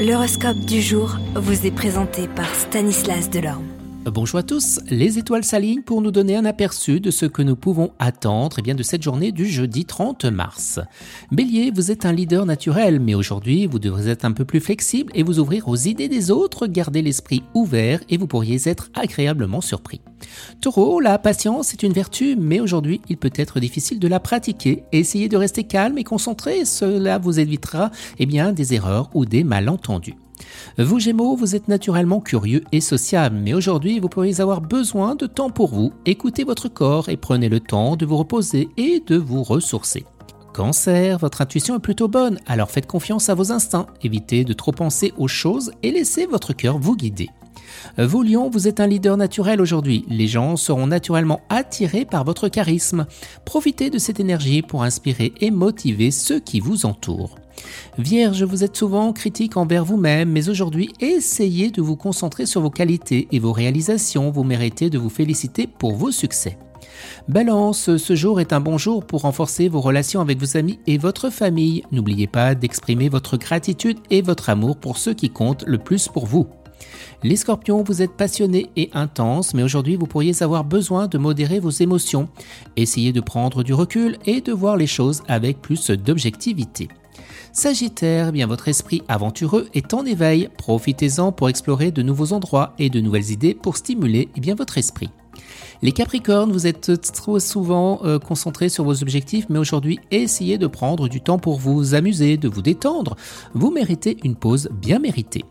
L'horoscope du jour vous est présenté par Stanislas Delorme. Bonjour à tous, les étoiles s'alignent pour nous donner un aperçu de ce que nous pouvons attendre eh bien, de cette journée du jeudi 30 mars. Bélier, vous êtes un leader naturel, mais aujourd'hui vous devrez être un peu plus flexible et vous ouvrir aux idées des autres, garder l'esprit ouvert et vous pourriez être agréablement surpris. Taureau, la patience est une vertu, mais aujourd'hui il peut être difficile de la pratiquer. Essayez de rester calme et concentré, cela vous évitera eh des erreurs ou des malentendus. Vous Gémeaux, vous êtes naturellement curieux et sociable, mais aujourd'hui vous pourriez avoir besoin de temps pour vous. Écoutez votre corps et prenez le temps de vous reposer et de vous ressourcer. Cancer, votre intuition est plutôt bonne, alors faites confiance à vos instincts, évitez de trop penser aux choses et laissez votre cœur vous guider. Vous Lion, vous êtes un leader naturel aujourd'hui. Les gens seront naturellement attirés par votre charisme. Profitez de cette énergie pour inspirer et motiver ceux qui vous entourent. Vierge, vous êtes souvent critique envers vous-même, mais aujourd'hui, essayez de vous concentrer sur vos qualités et vos réalisations. Vous méritez de vous féliciter pour vos succès. Balance, ce jour est un bon jour pour renforcer vos relations avec vos amis et votre famille. N'oubliez pas d'exprimer votre gratitude et votre amour pour ceux qui comptent le plus pour vous. Les scorpions, vous êtes passionnés et intenses, mais aujourd'hui vous pourriez avoir besoin de modérer vos émotions. Essayez de prendre du recul et de voir les choses avec plus d'objectivité. Sagittaire, eh bien votre esprit aventureux est en éveil. Profitez-en pour explorer de nouveaux endroits et de nouvelles idées pour stimuler eh bien, votre esprit. Les Capricornes, vous êtes trop souvent euh, concentrés sur vos objectifs, mais aujourd'hui, essayez de prendre du temps pour vous amuser, de vous détendre. Vous méritez une pause bien méritée.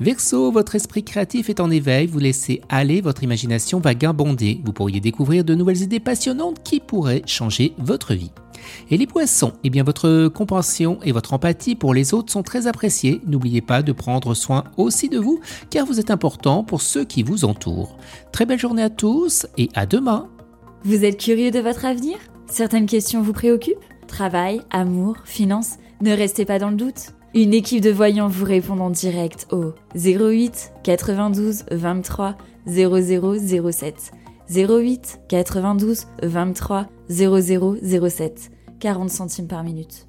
Verseau, votre esprit créatif est en éveil, vous laissez aller, votre imagination va guimbonder. Vous pourriez découvrir de nouvelles idées passionnantes qui pourraient changer votre vie. Et les poissons, eh bien votre compréhension et votre empathie pour les autres sont très appréciées. N'oubliez pas de prendre soin aussi de vous, car vous êtes important pour ceux qui vous entourent. Très belle journée à tous et à demain. Vous êtes curieux de votre avenir? Certaines questions vous préoccupent? Travail, amour, finances? Ne restez pas dans le doute. Une équipe de voyants vous répond en direct au 08 92 23 0007. 08 92 23 0007. 40 centimes par minute.